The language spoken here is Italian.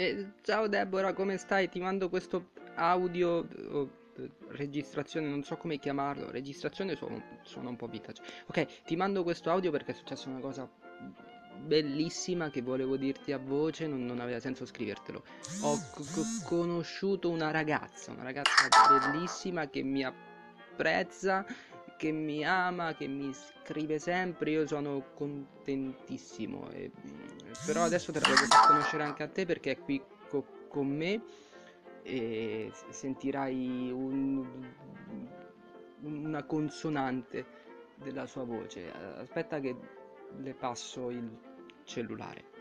Eh, ciao Deborah, come stai? Ti mando questo audio o eh, registrazione, non so come chiamarlo. Registrazione suona, un po' vintage. Ok, ti mando questo audio perché è successa una cosa bellissima che volevo dirti a voce, non, non aveva senso scrivertelo. Ho c- conosciuto una ragazza, una ragazza bellissima che mi apprezza, che mi ama, che mi scrive sempre. Io sono contentissimo. E, però adesso te la voglio far conoscere anche a te perché è qui co- con me e sentirai un, una consonante della sua voce. Aspetta che le passo il cellulare.